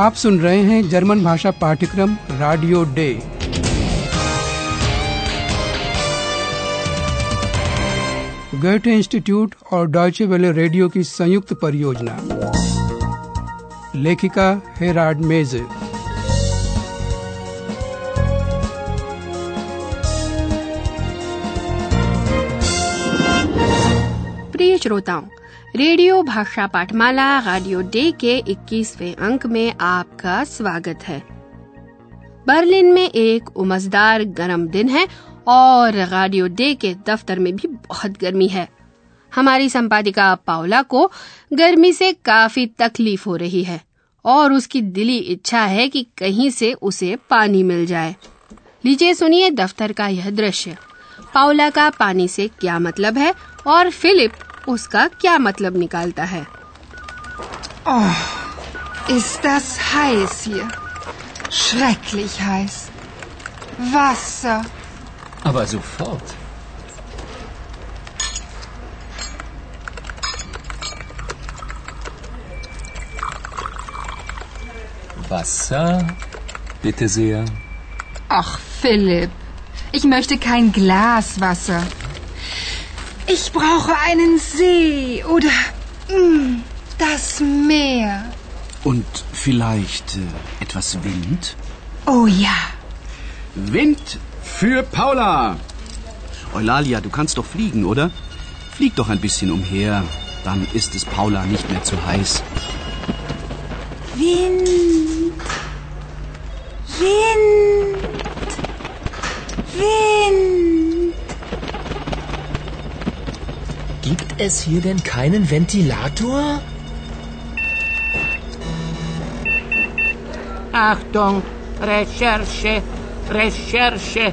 आप सुन रहे हैं जर्मन भाषा पाठ्यक्रम रेडियो डे गोethe इंस्टीट्यूट और डॉयचे वेले रेडियो की संयुक्त परियोजना। लेखिका हेराड मेजे। प्रिय श्रोताओं रेडियो भाषा पाठमाला रेडियो डे के 21वें अंक में आपका स्वागत है। बर्लिन में एक उमसदार गर्म दिन है और रेडियो डे के दफ्तर में भी बहुत गर्मी है। हमारी संपादिका पावला को गर्मी से काफ़ी तकलीफ़ हो रही है और उसकी दिली इच्छा है कि कहीं से उसे पानी मिल जाए। लीजिए सुनिए दफ्तर का यह दृश्य। पाउला का पानी से क्या मतलब है और फिलिप उसका क्या मतलब निकालता है Oh, ist das heiß hier. Schrecklich heiß. Wasser. Aber sofort. Wasser, bitte sehr. Ach, Philipp, ich möchte kein Glas Wasser. Ich brauche einen See oder mm, das Meer. Und vielleicht äh, etwas Wind? Oh ja. Wind für Paula! Eulalia, du kannst doch fliegen, oder? Flieg doch ein bisschen umher. Dann ist es Paula nicht mehr zu heiß. Wind. Es hier denn keinen Ventilator? Achtung, Recherche, Recherche.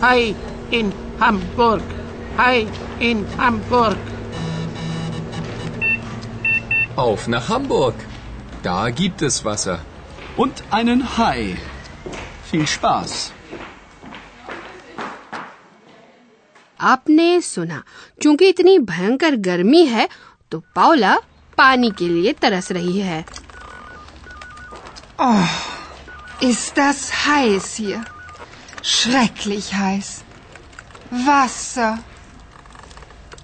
Hi in Hamburg. Hi in Hamburg. Auf nach Hamburg. Da gibt es Wasser. Und einen Hai. Viel Spaß. आपने सुना क्योंकि इतनी भयंकर गर्मी है तो Paula पानी के लिए तरस रही है Oh, ist das heiß hier. Schrecklich heiß. Wasser.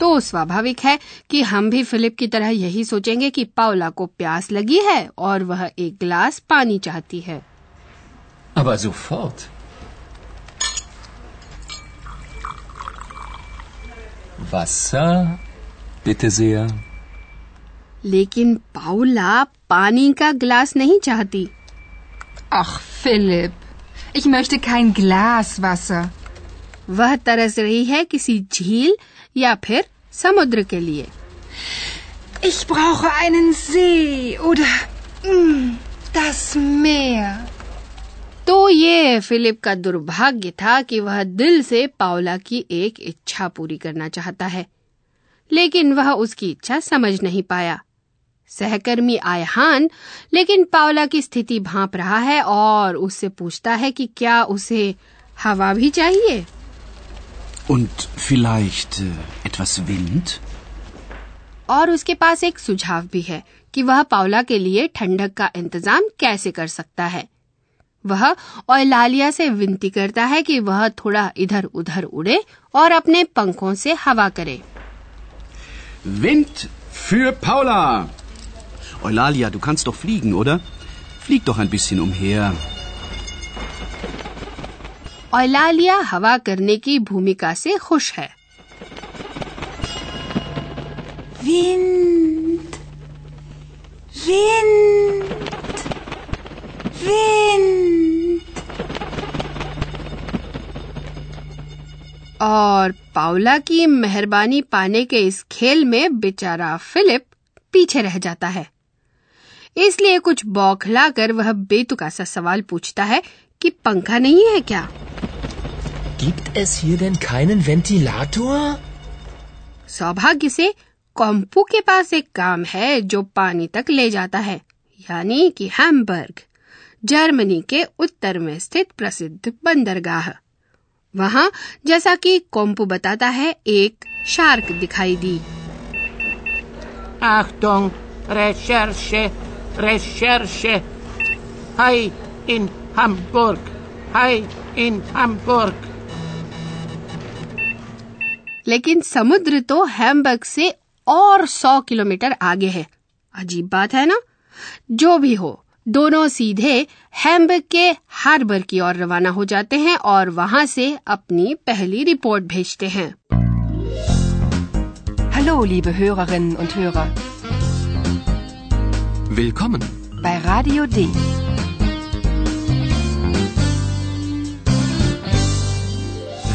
तो स्वाभाविक है कि हम भी फिलिप की तरह यही सोचेंगे कि पाउला को प्यास लगी है और वह एक गिलास पानी चाहती है Aber sofort. Wasser, bitte sehr. लेकिन पाउला पानी का गिलास नहीं चाहती Ach, Philipp, ich möchte kein Glas Wasser. वह तरस रही है किसी झील या फिर समुद्र के लिए Ich brauche einen See oder mm, das Meer. तो ये फिलिप का दुर्भाग्य था कि वह दिल से पावला की एक इच्छा पूरी करना चाहता है लेकिन वह उसकी इच्छा समझ नहीं पाया। सहकर्मी आयहान लेकिन पावला की स्थिति भांप रहा है और उससे पूछता है कि क्या उसे हवा भी चाहिए? Und vielleicht äh, etwas Wind? और उसके पास एक सुझाव भी है कि वह पावला के लिए ठंडक का इंतज़ाम कैसे कर सकता है। वह ओलालिया से विनती करता है कि वह थोड़ा इधर उधर उड़े और अपने पंखों से हवा करे। ओलालिया दुखान स्टोफ्लीगन ओडर हवा करने की भूमिका से खुश है। विंड विंड विंड और पाउला की मेहरबानी पाने के इस खेल में बेचारा फिलिप पीछे रह जाता है। इसलिए कुछ बौखला कर वह बेतुका सा सवाल पूछता है कि पंखा नहीं है क्या? Gibt es hier denn keinen Ventilator? सौभाग्य से कॉम्पू के पास एक काम है जो पानी तक ले जाता है यानी कि हैम्बर्ग जर्मनी के उत्तर में स्थित प्रसिद्ध बंदरगाह। वहाँ जैसा कि कोम्पू बताता है एक शार्क दिखाई दी Achtung, Recherche, Recherche. Hi in Hamburg. Hi in Hamburg. लेकिन समुद्र तो हैम्बर्ग से और सौ किलोमीटर आगे है अजीब बात है ना जो भी हो दोनों सीधे हैम्बर्ग के हार्बर की ओर रवाना हो जाते हैं और वहाँ से अपनी पहली रिपोर्ट भेजते हैं हेलो liebe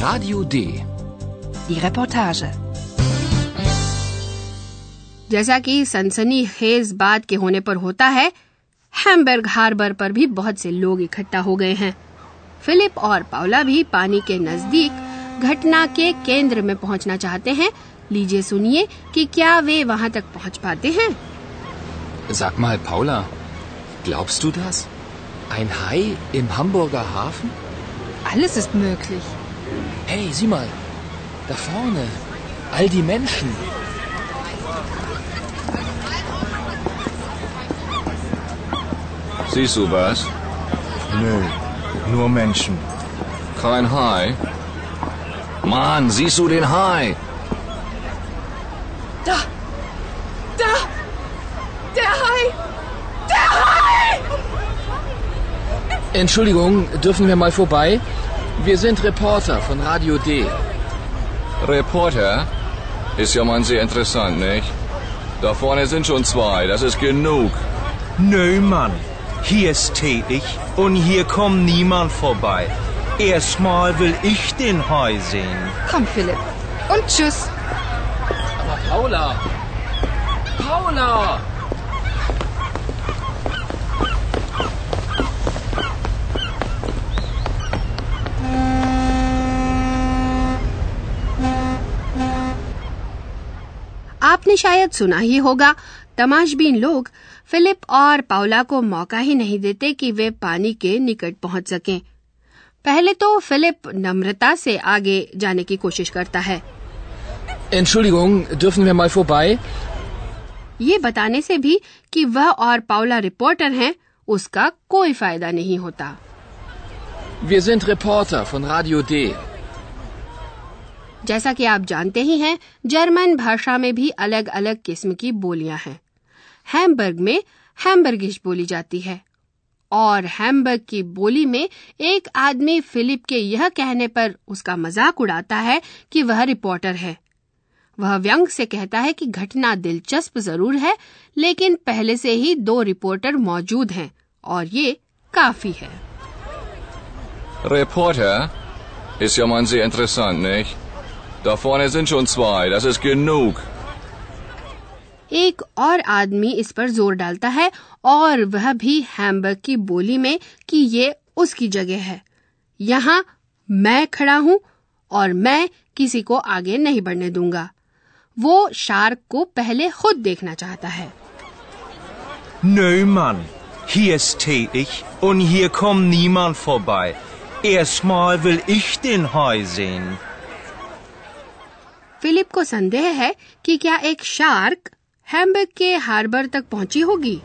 Radio D. Die Reportage. जैसा कि सनसनी खेज बाद के होने पर होता है हैम्बर्ग हार्बर पर भी बहुत से लोग इकट्ठा हो गए हैं फिलिप और पाउला भी पानी के नज़दीक घटना के केंद्र में पहुँचना चाहते हैं लीजिए सुनिए कि क्या वे वहाँ तक पहुँच पाते हैं Sag mal, Paula, glaubst du das? Ein Hai im Hamburger Hafen? Alles ist möglich. Hey, sieh mal. Da vorne. All die Menschen. Siehst du was? Nö, nur Menschen. Kein Hai. Mann, siehst du den Hai? Da! Da! Der Hai! Entschuldigung, dürfen wir mal vorbei? Wir sind Reporter von Radio D. Reporter? Ist ja mal sehr interessant, nicht? Da vorne sind schon zwei, das ist genug. Nö, Mann. Hier ist tätig und hier kommt niemand vorbei. Erstmal will ich den Hai sehen. Komm, Philipp. Und tschüss. Aber Paula! Paula! आपने शायद सुना ही होगा तमाशबीन लोग Philip और Paula को मौका ही नहीं देते कि वे पानी के निकट पहुँच सकें पहले तो फिलिप नम्रता से आगे जाने की कोशिश करता है? ये बताने से भी कि वह और पाउला रिपोर्टर हैं उसका कोई फ़ायदा नहीं होता Wir sind Reporter von Radio D. जैसा कि आप जानते ही हैं जर्मन भाषा में भी अलग अलग किस्म की बोलियाँ हैं हैम्बर्ग में हैम्बर्गिश बोली जाती है और हैम्बर्ग की बोली में एक आदमी फिलिप के यह कहने पर उसका मज़ाक उड़ाता है कि वह रिपोर्टर है वह व्यंग से कहता है कि घटना दिलचस्प ज़रूर है लेकिन पहले से ही दो रिपोर्टर मौजूद हैं और ये काफ़ी है Reporter? Ist ja mal sehr interessant, nicht? Da sind schon zwei, das ist genug. एक और आदमी इस पर ज़ोर डालता है और वह भी हैम्बर्ग की बोली में कि ये उसकी जगह है यहाँ मैं खड़ा हूँ और मैं किसी को आगे नहीं बढ़ने दूँगा वो शार्क को पहले खुद देखना चाहता है Nö, Mann. Hier tätig und hier kommt niemand vorbei. Erstmal will ich den Hai sehen. Philipp को संदेह है कि क्या एक शार्क हैम्बर्ग के हार्बर तक पहुँची होगी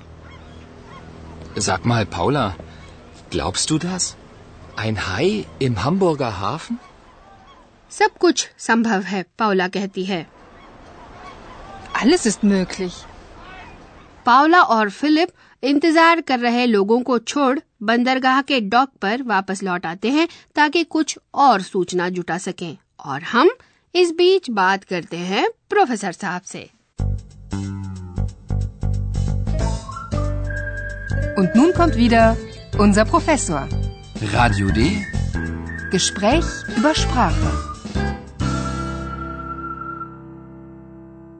Sag mal, Paula, glaubst du das? Ein Hai im Hamburger Hafen? सब कुछ संभव है पाउला कहती है Alles ist möglich. पावला और फिलिप इंतज़ार कर रहे लोगों को छोड़ बंदरगाह के डॉक पर वापस लौट आते हैं ताकि कुछ और सूचना जुटा सकें और हम इस बीच बात करते हैं प्रोफेसर साहब से Und nun kommt wieder unser Professor. Radio D? Gespräch über Sprache.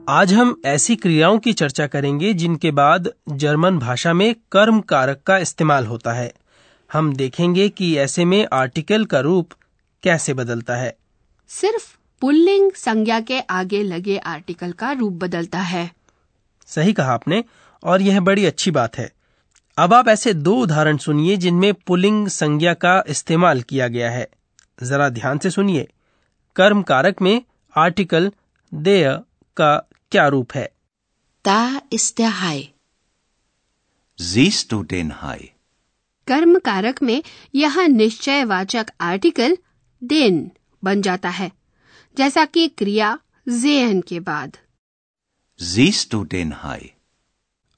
आज हम ऐसी क्रियाओं की चर्चा करेंगे जिनके बाद जर्मन भाषा में कर्म कारक का इस्तेमाल होता है हम देखेंगे कि ऐसे में आर्टिकल का रूप कैसे बदलता है सिर्फ़ पुल्लिंग संज्ञा के आगे लगे आर्टिकल का रूप बदलता है सही कहा आपने और यह बड़ी अच्छी बात है अब आप ऐसे दो उदाहरण सुनिए जिनमें पुलिंग संज्ञा का इस्तेमाल किया गया है जरा ध्यान से सुनिए कर्म कारक में आर्टिकल देय का क्या रूप है Da ist der Hai. Siehst du den Hai? कर्म कारक में यह निश्चयवाचक आर्टिकल देन बन जाता है जैसा कि क्रिया जेन के बाद Siehst du den Hai?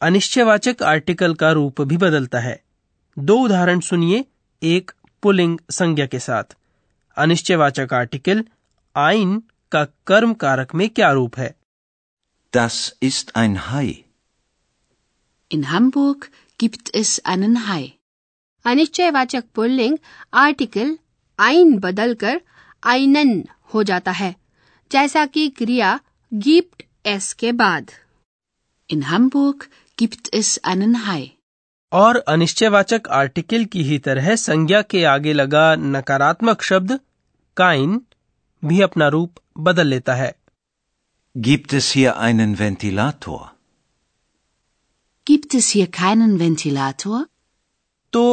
अनिश्चयवाचक आर्टिकल का रूप भी बदलता है दो उदाहरण सुनिए एक पुलिंग संज्ञा के साथ अनिश्चयवाचक आर्टिकल आइन का कर्म कारक में क्या रूप है Das ist ein Hai. In Hamburg gibt es einen Hai. अनिश्चयवाचक पुल्लिंग आर्टिकल आइन बदलकर आइनन हो जाता है जैसा कि क्रिया गिप्ट एस के बाद In Hamburg gibt es einen Hai. और अनिश्चयवाचक आर्टिकल की ही तरह संज्ञा के आगे लगा नकारात्मक शब्द काइन भी अपना रूप बदल लेता है Gibt es hier einen Ventilator? Gibt es hier keinen Ventilator? तो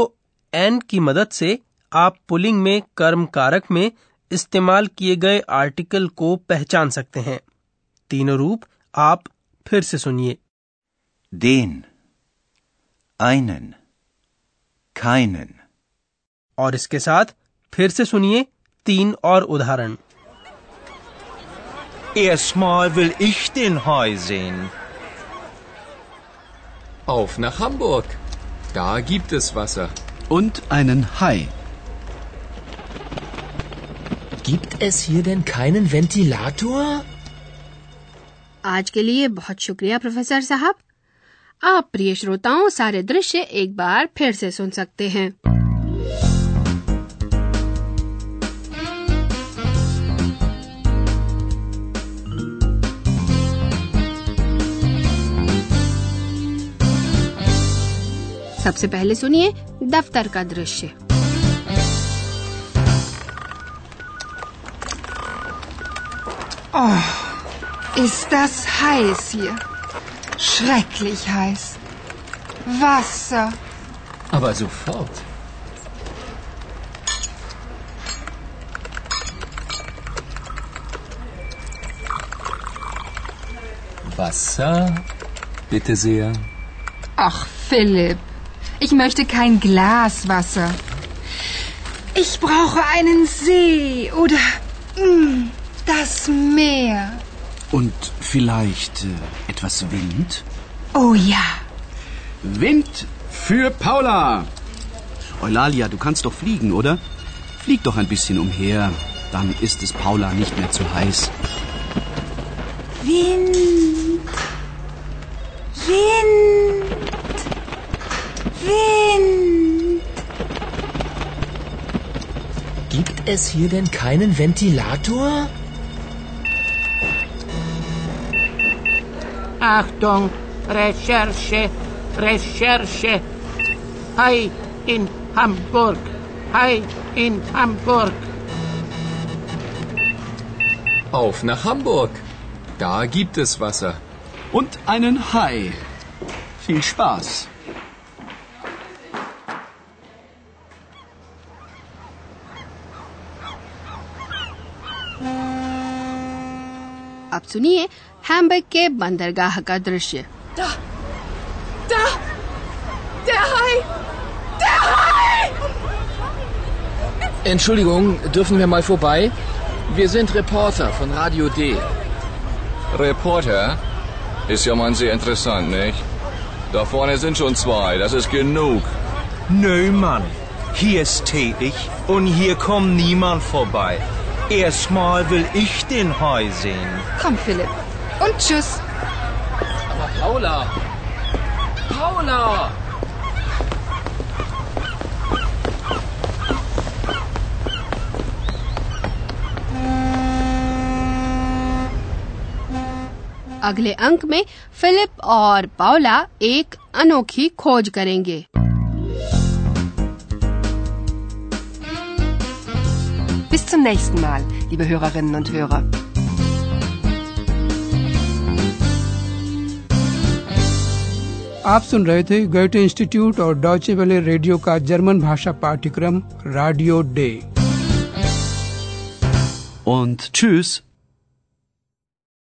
एन की मदद से आप पुलिंग में कर्म कारक में इस्तेमाल किए गए आर्टिकल को पहचान सकते हैं तीनों रूप आप फिर से सुनिए Den. Einen. Keinen. और इसके साथ फिर से सुनिए तीन और उदाहरण Erstmal will ich den Hai sehen. Auf nach Hamburg. Da gibt es Wasser. Und einen Hai. Gibt es hier denn keinen Ventilator? आज के लिए बहुत शुक्रिया प्रोफेसर साहब आप प्रिय श्रोताओं, सारे दृश्य एक बार फिर से सुन सकते हैं सबसे पहले सुनिए दफ्तर का दृश्य Ist das heiß hier. Schrecklich heiß. Wasser. Aber sofort. Wasser? Bitte sehr. Ach, Philipp. Ich möchte kein Glas Wasser. Ich brauche einen See oder mm, das Meer. Und vielleicht äh, etwas Wind? Oh ja. Wind für Paula. Eulalia, du kannst doch fliegen, oder? Flieg doch ein bisschen umher. Dann ist es Paula nicht mehr zu heiß. Wind. Wind. Wind. Gibt es hier denn keinen Ventilator? Achtung, Recherche, Recherche. Hai in Hamburg. Hai in Hamburg. Auf nach Hamburg. Da gibt es Wasser. Und einen Hai. Viel Spaß. अब सुनिए Hamburg के बंदरगाह का दृश्य Da. Da. Der Hai. Der Hai. Entschuldigung, dürfen wir mal vorbei? Wir sind Reporter von Radio D. Reporter? Ist ja mal sehr interessant, nicht? Da vorne sind schon zwei, das ist genug. Nö, Mann. Hier stehe ich und hier kommt niemand vorbei. Erstmal will ich den Hai sehen. Komm, Philipp. Und tschüss. Aber Paula! Paula! अगले अंक में Philip और पाओला एक अनोखी खोज करेंगे Bis zum nächsten Mal, liebe Hörerinnen und Hörer. आप सुन रहे थे गोयटे इंस्टीट्यूट और डॉचे वेले रेडियो का जर्मन भाषा पाठ्यक्रम रेडियो डे Und tschüss.